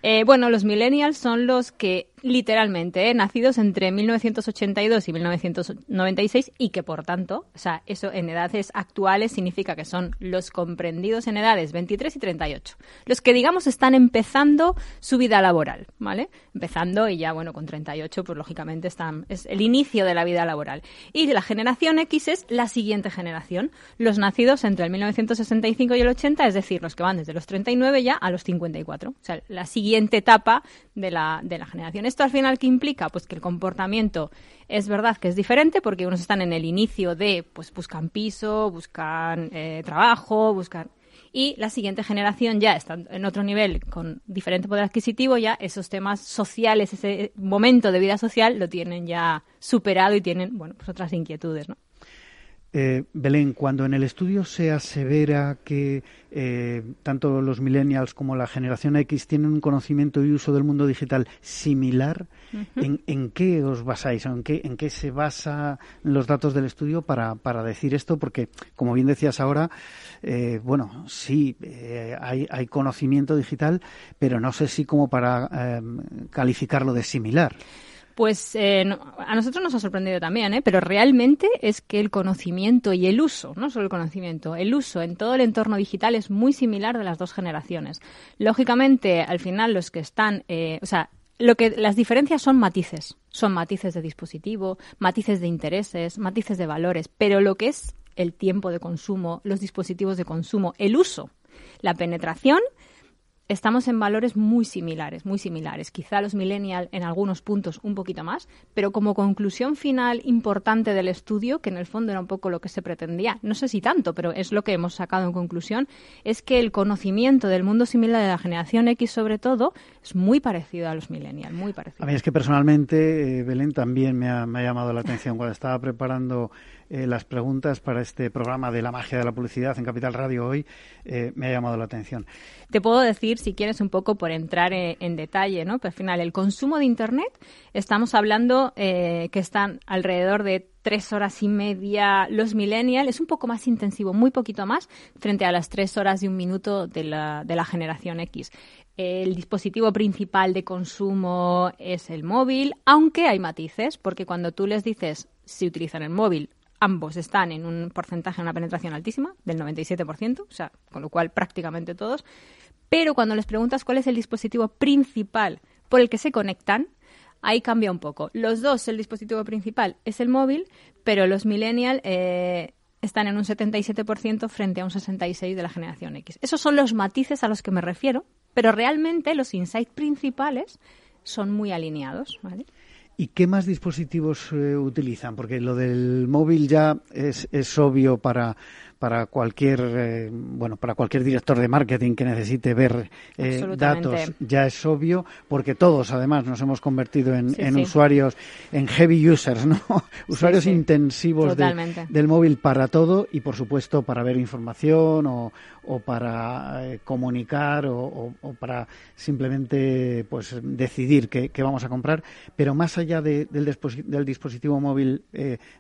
Eh, bueno, los millennials son los que literalmente, ¿eh? nacidos entre 1982 y 1996 y que por tanto, o sea, eso en edades actuales significa que son los comprendidos en edades 23 y 38. Los que digamos están empezando su vida laboral, ¿vale? Empezando y ya bueno, con 38 pues lógicamente están es el inicio de la vida laboral. Y la generación X es la siguiente generación, los nacidos entre el 1965 y el 80, es decir, los que van desde los 39 ya a los 54, o sea, la siguiente etapa de la de la generación ¿Esto al final qué implica? Pues que el comportamiento es verdad que es diferente porque unos están en el inicio de, pues buscan piso, buscan eh, trabajo, buscan... Y la siguiente generación ya está en otro nivel con diferente poder adquisitivo, ya esos temas sociales, ese momento de vida social lo tienen ya superado y tienen, bueno, pues otras inquietudes, ¿no? Eh, Belén, cuando en el estudio se asevera que eh, tanto los millennials como la generación X tienen un conocimiento y uso del mundo digital similar, ¿en, qué os basáis? ¿En qué, ¿En qué se basan los datos del estudio para, para decir esto? Porque, como bien decías ahora, eh, bueno, sí, hay, hay, conocimiento digital, pero no sé si como para calificarlo de similar. Pues eh, a nosotros nos ha sorprendido también, ¿eh? pero realmente es que el conocimiento y el uso, no solo el conocimiento, el uso en todo el entorno digital es muy similar de las dos generaciones. Lógicamente, al final los que están, eh, o sea, lo que las diferencias son matices, son matices de dispositivo, matices de intereses, matices de valores, pero lo que es el tiempo de consumo, los dispositivos de consumo, el uso, la penetración estamos en valores muy similares, muy similares. Quizá los millennials en algunos puntos un poquito más, pero como conclusión final importante del estudio, que en el fondo era un poco lo que se pretendía, no sé si tanto, pero es lo que hemos sacado en conclusión, es que el conocimiento del mundo similar de la generación X sobre todo es muy parecido a los millennials, muy parecido. A mí es que personalmente, eh, Belén, también me ha llamado la atención cuando estaba preparando eh, las preguntas para este programa de la magia de la publicidad en Capital Radio hoy, eh, me ha llamado la atención. Te puedo decir, si quieres, un poco por entrar eh, en, detalle, ¿no? Pero al final, el consumo de Internet, estamos hablando que están alrededor de tres horas y media los millennials, es un poco más intensivo, muy poquito más, frente a las tres horas y un minuto de la generación X. El dispositivo principal de consumo es el móvil, aunque hay matices, porque cuando tú les dices si utilizan el móvil ambos están en un porcentaje, una penetración altísima, del 97%, o sea, con lo cual prácticamente todos. Pero cuando les preguntas cuál es el dispositivo principal por el que se conectan, ahí cambia un poco. Los dos, el dispositivo principal es el móvil, pero los millennials eh, están en un 77% frente a un 66% de la generación X. Esos son los matices a los que me refiero, pero realmente los insights principales son muy alineados. ¿vale? ¿Y qué más dispositivos eh, utilizan? Porque lo del móvil ya es, es obvio para, para cualquier eh, bueno para cualquier director de marketing que necesite ver eh, datos ya es obvio porque todos además nos hemos convertido en, usuarios en heavy users no (laughs) usuarios intensivos del móvil para todo y por supuesto para ver información o, para eh, comunicar o, para simplemente pues decidir qué, vamos a comprar. Pero más allá del, del, dispositivo móvil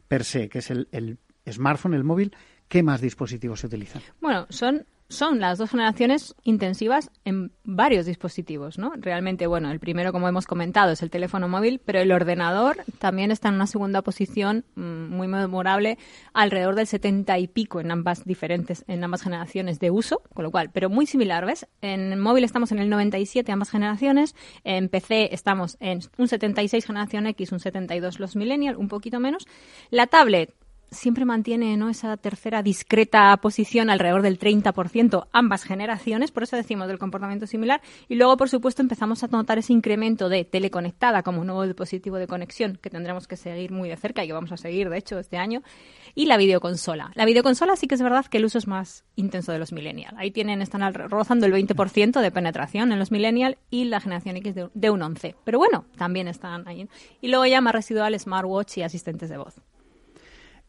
per se que es el, el smartphone el móvil ¿Qué más dispositivos se utilizan? Bueno, son son las dos generaciones intensivas en varios dispositivos, ¿no? Realmente, bueno, el primero, como hemos comentado, es el teléfono móvil, pero el ordenador también está en una segunda posición mm, muy memorable, alrededor del 70 y pico en ambas diferentes, en ambas generaciones de uso, con lo cual, pero muy similar, ¿ves? En móvil estamos en el 97 ambas generaciones, en PC estamos en un 76 generación X, un 72 los millennial, un poquito menos. La tablet, siempre mantiene ¿no? esa tercera discreta posición alrededor del 30%, ambas generaciones, por eso decimos del comportamiento similar. Y luego, por supuesto, empezamos a notar ese incremento de teleconectada como nuevo dispositivo de conexión que tendremos que seguir muy de cerca y que vamos a seguir, de hecho, este año. Y la videoconsola. La videoconsola sí que es verdad que el uso es más intenso de los millennials. Ahí tienen, están rozando el 20% de penetración en los millennials y la generación X de, de un 11. Pero bueno, también están ahí. Y luego ya más residual smartwatch y asistentes de voz.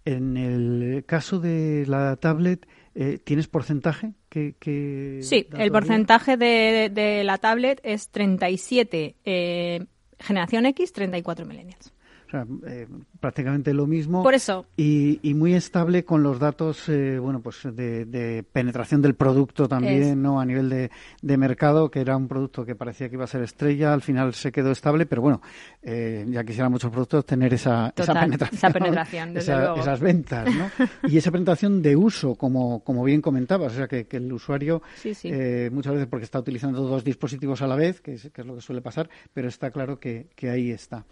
En el caso de la tablet, eh, ¿tienes porcentaje? Que, sí, el porcentaje de, la tablet es 37 eh, generación X, 34 millennials. O sea, eh, prácticamente lo mismo. Por eso. Y, muy estable con los datos, eh, bueno, pues de, penetración del producto también, ¿no? A nivel de, mercado, que era un producto que parecía que iba a ser estrella, al final se quedó estable, pero bueno, eh, ya quisieran muchos productos tener esa, esa penetración. Esa penetración, desde luego. Esas ventas, ¿no? y esa penetración de uso, como, como bien comentabas, o sea, que, el usuario muchas veces porque está utilizando dos dispositivos a la vez, que es, que es lo que suele pasar, pero está claro que, que ahí está.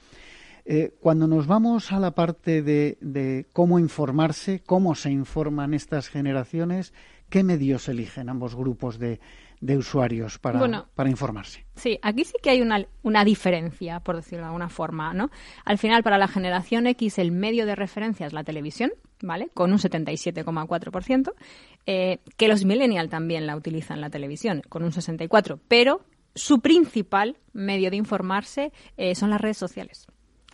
Eh, cuando nos vamos a la parte de, cómo informarse, cómo se informan estas generaciones, ¿qué medios eligen ambos grupos de, usuarios para, para, informarse? Sí, aquí sí que hay una, una, diferencia, por decirlo de alguna forma, ¿no? Al final, para la generación X, el medio de referencia es la televisión, ¿vale? Con un 77,4%, eh, que los millennials también la utilizan la televisión, con un 64%, pero su principal medio de informarse eh, son las redes sociales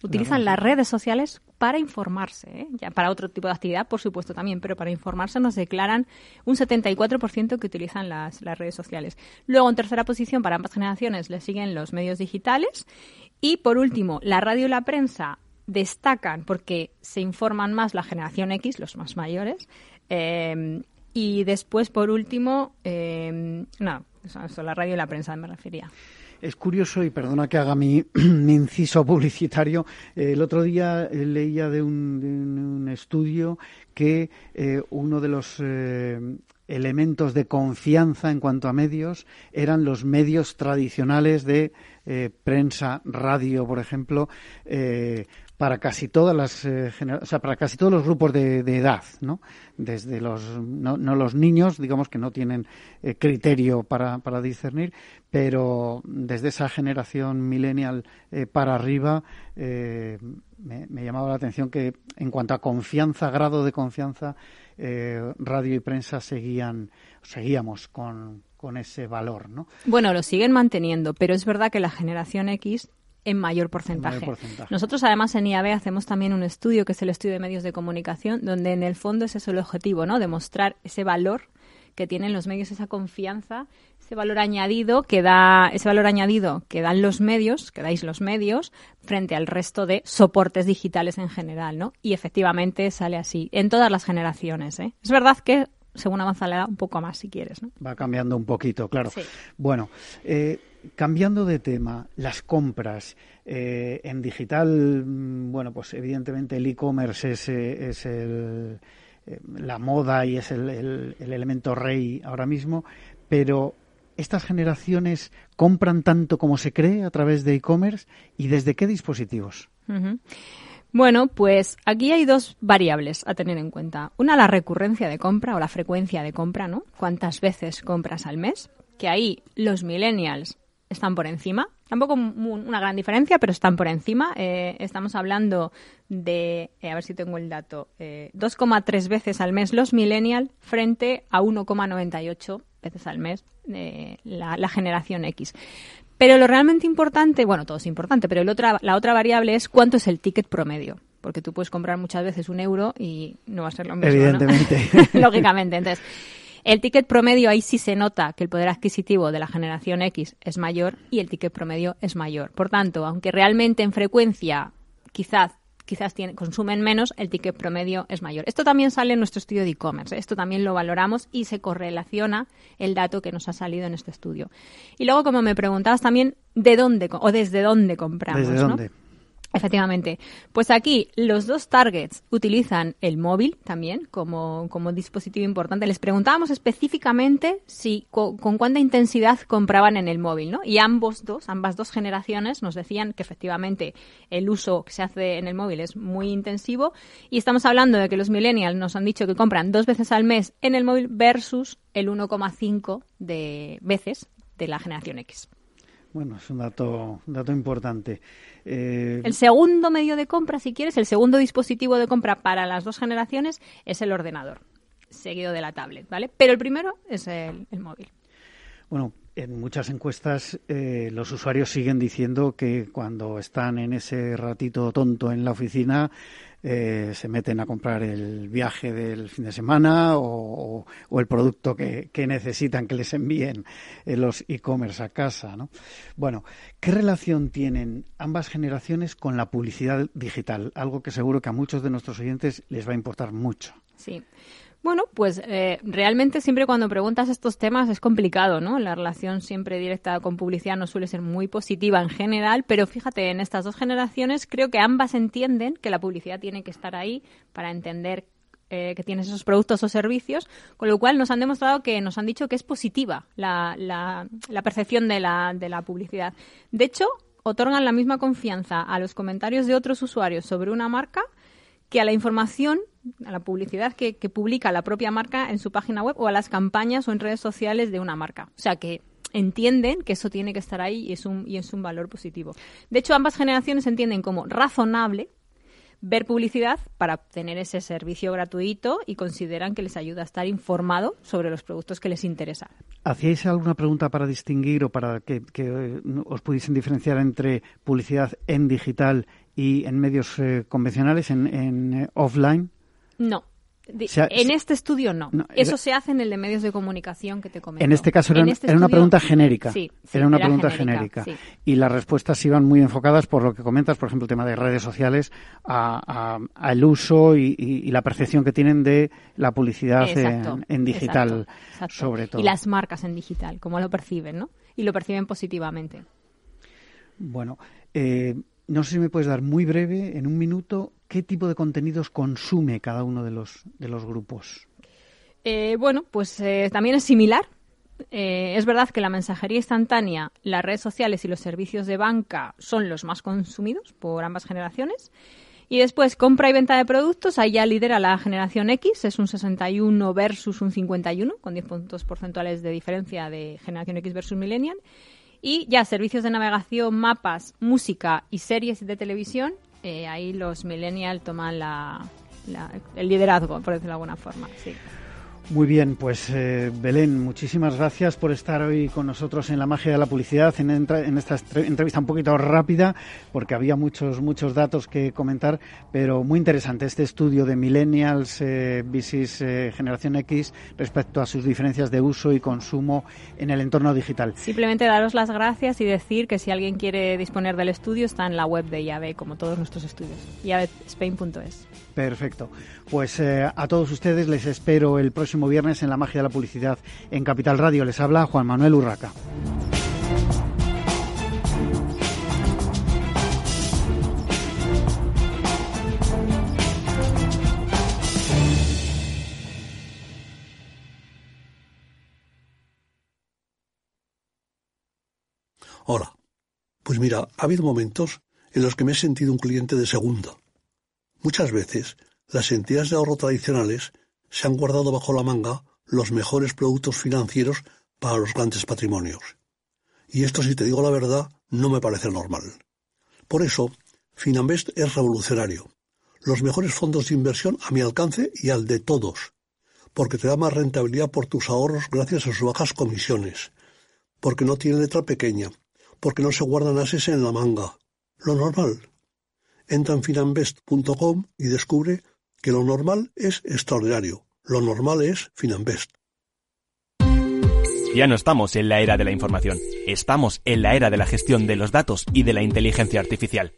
utilizan las redes sociales para informarse, ¿eh? ya para otro tipo de actividad, por supuesto también, pero para informarse nos declaran un 74% que utilizan las, las redes sociales. Luego, en tercera posición, para ambas generaciones, le siguen los medios digitales. Y, por último, la radio y la prensa destacan porque se informan más la generación X, los más mayores. Eh, y después, por último, eh, no, eso, la radio y la prensa me refería. Es curioso, y perdona que haga mi, (clears throat) inciso publicitario, eh, el otro día eh, leía de un, estudio que eh, uno de los elementos de confianza en cuanto a medios eran los medios tradicionales de prensa, radio, por ejemplo, para casi todas las eh, o sea, para casi todos los grupos de, edad, ¿no? Desde los no, los niños, digamos que no tienen eh, criterio para, para discernir, pero desde esa generación millennial eh, para arriba me, me, llamaba la atención que en cuanto a confianza, grado de confianza, radio y prensa seguían seguíamos con con ese valor, ¿no? Bueno, lo siguen manteniendo, pero es verdad que la generación X en mayor porcentaje. Nosotros además en IAB hacemos también un estudio que es el estudio de medios de comunicación, donde en el fondo ese es el objetivo, ¿no? Demostrar ese valor que tienen los medios, esa confianza, ese valor añadido que da, ese valor añadido que dan los medios, que dais los medios, frente al resto de soportes digitales en general, ¿no? Y efectivamente sale así, en todas las generaciones, ¿eh? Es verdad que según avanza la edad, un poco más si quieres, ¿no? Va cambiando un poquito, claro. Bueno, eh, cambiando de tema, las compras eh, en digital, mm, bueno, pues evidentemente el e-commerce es, eh, el, eh, la moda y es el, el, elemento rey ahora mismo, pero estas generaciones compran tanto como se cree a través de e-commerce y desde qué dispositivos. Bueno, pues aquí hay dos variables a tener en cuenta. Una, la recurrencia de compra o la frecuencia de compra, ¿no? ¿Cuántas veces compras al mes? Que ahí los millennials están por encima. Tampoco una gran diferencia, pero están por encima. Eh, estamos hablando de, eh, a ver si tengo el dato, 2,3 eh, veces al mes los millennials frente a 1,98 veces al mes la, la, generación X. Pero lo realmente importante, bueno, todo es importante, pero el otra, la otra variable es cuánto es el ticket promedio porque tú puedes comprar muchas veces un euro y no va a ser lo mismo. Evidentemente. (laughs) Lógicamente. Entonces, el ticket promedio ahí sí se nota que el poder adquisitivo de la generación X es mayor y el ticket promedio es mayor. Por tanto, aunque realmente en frecuencia quizás quizás consumen menos, el ticket promedio es mayor. Esto también sale en nuestro estudio de e-commerce, ¿eh? esto también lo valoramos y se correlaciona el dato que nos ha salido en este estudio. Y luego, como me preguntabas también, ¿de dónde o desde dónde compramos? ¿Desde dónde? Efectivamente. Pues aquí los dos targets utilizan el móvil también como, como dispositivo importante. Les preguntábamos específicamente si con, cuánta intensidad compraban en el móvil, ¿no? Y ambos dos, ambas dos generaciones nos decían que efectivamente el uso que se hace en el móvil es muy intensivo y estamos hablando de que los millennials nos han dicho que compran dos veces al mes en el móvil versus el 1,5 de veces de la generación X. Bueno, es un dato, dato importante. Eh, el segundo medio de compra, si quieres, el segundo dispositivo de compra para las dos generaciones es el ordenador, seguido de la tablet, ¿vale? Pero el primero es el, móvil. Bueno, en muchas encuestas eh, los usuarios siguen diciendo que cuando están en ese ratito tonto en la oficina eh, se meten a comprar el viaje del fin de semana o, el producto que, necesitan que les envíen los e-commerce a casa. ¿no? Bueno, ¿qué relación tienen ambas generaciones con la publicidad digital? Algo que seguro que a muchos de nuestros oyentes les va a importar mucho. Sí. Bueno, pues eh, realmente siempre cuando preguntas estos temas es complicado, ¿no? La relación siempre directa con publicidad no suele ser muy positiva en general, pero fíjate, en estas dos generaciones creo que ambas entienden que la publicidad tiene que estar ahí para entender eh, que tienes esos productos o servicios, con lo cual nos han demostrado que nos han dicho que es positiva la, percepción de la publicidad. De hecho, otorgan la misma confianza a los comentarios de otros usuarios sobre una marca que a la información, a la publicidad que, publica la propia marca en su página web o a las campañas o en redes sociales de una marca. O sea que entienden que eso tiene que estar ahí y es un, y es un valor positivo. De hecho, ambas generaciones entienden como razonable ver publicidad para obtener ese servicio gratuito y consideran que les ayuda a estar informado sobre los productos que les interesan. ¿Hacíais alguna pregunta para distinguir o para que, que os pudiesen diferenciar entre publicidad en digital y en medios eh, convencionales, en, en eh, offline? No. en este estudio no. Eso se hace en el de medios de comunicación que te comento. En este caso era, este una pregunta genérica. Sí, era una pregunta genérica. Y las respuestas iban muy enfocadas por lo que comentas, por ejemplo, el tema de redes sociales, al uso y, la percepción que tienen de la publicidad en, digital, sobre todo. Y las marcas en digital, cómo lo perciben, ¿no? Y lo perciben positivamente. Bueno, eh, no sé si me puedes dar muy breve, en un minuto, qué tipo de contenidos consume cada uno de los, de los grupos. Eh, bueno, pues eh, también es similar. Eh, es verdad que la mensajería instantánea, las redes sociales y los servicios de banca son los más consumidos por ambas generaciones. Y después, compra y venta de productos, ahí ya lidera la generación X, es un 61 versus un 51, con 10 puntos porcentuales de diferencia de generación X versus millennial. Y ya servicios de navegación, mapas, música y series de televisión, eh, ahí los millennials toman la, el liderazgo, por decirlo de alguna forma. Sí. Muy bien, pues eh, Belén, muchísimas gracias por estar hoy con nosotros en la magia de la publicidad, en, esta entrevista un poquito rápida, porque había muchos muchos datos que comentar, pero muy interesante este estudio de millennials eh, eh, generación X respecto a sus diferencias de uso y consumo en el entorno digital. Simplemente daros las gracias y decir que si alguien quiere disponer del estudio está en la web de IAB, como todos nuestros estudios, iabspain.es. Perfecto. Pues eh, a todos ustedes les espero el próximo viernes en la magia de la publicidad en Capital Radio. Les habla Juan Manuel Urraca. Hola. Pues mira, ha habido momentos en los que me he sentido un cliente de segunda Muchas veces, las entidades de ahorro tradicionales se han guardado bajo la manga los mejores productos financieros para los grandes patrimonios. Y esto, si te digo la verdad, no me parece normal. Por eso, Finanbest es revolucionario. Los mejores fondos de inversión a mi alcance y al de todos. Porque te da más rentabilidad por tus ahorros gracias a sus bajas comisiones. Porque no tiene letra pequeña. Porque no se guardan ases en la manga. Lo normal. Entra en finambest.com y descubre que lo normal es extraordinario. Lo normal es Finambest. Ya no estamos en la era de la información, estamos en la era de la gestión de los datos y de la inteligencia artificial.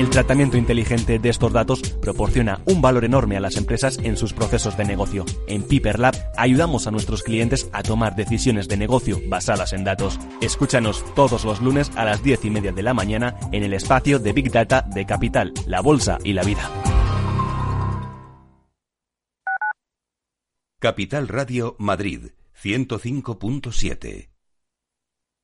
El tratamiento inteligente de estos datos proporciona un valor enorme a las empresas en sus procesos de negocio. En Piper Lab ayudamos a nuestros clientes a tomar decisiones de negocio basadas en datos. Escúchanos todos los lunes a las 10 y media de la mañana en el espacio de Big Data de Capital, la Bolsa y la Vida. Capital Radio Madrid 105.7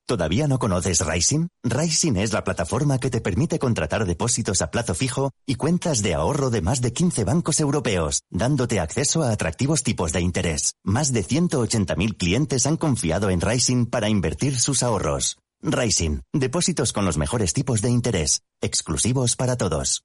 ¿Todavía no conoces Rising? Rising es la plataforma que te permite contratar depósitos a plazo fijo y cuentas de ahorro de más de 15 bancos europeos, dándote acceso a atractivos tipos de interés. Más de 180.000 clientes han confiado en Rising para invertir sus ahorros. Rising, depósitos con los mejores tipos de interés, exclusivos para todos.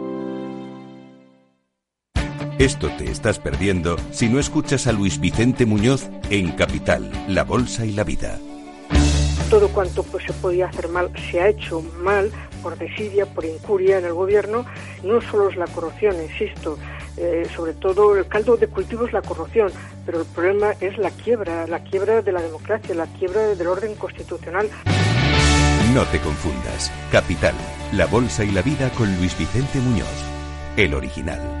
Esto te estás perdiendo si no escuchas a Luis Vicente Muñoz en Capital, La Bolsa y la Vida. Todo cuanto pues, se podía hacer mal se ha hecho mal por desidia, por incuria en el gobierno. No solo es la corrupción, insisto, eh, sobre todo el caldo de cultivo es la corrupción, pero el problema es la quiebra, la quiebra de la democracia, la quiebra del orden constitucional. No te confundas. Capital, La Bolsa y la Vida con Luis Vicente Muñoz, el original.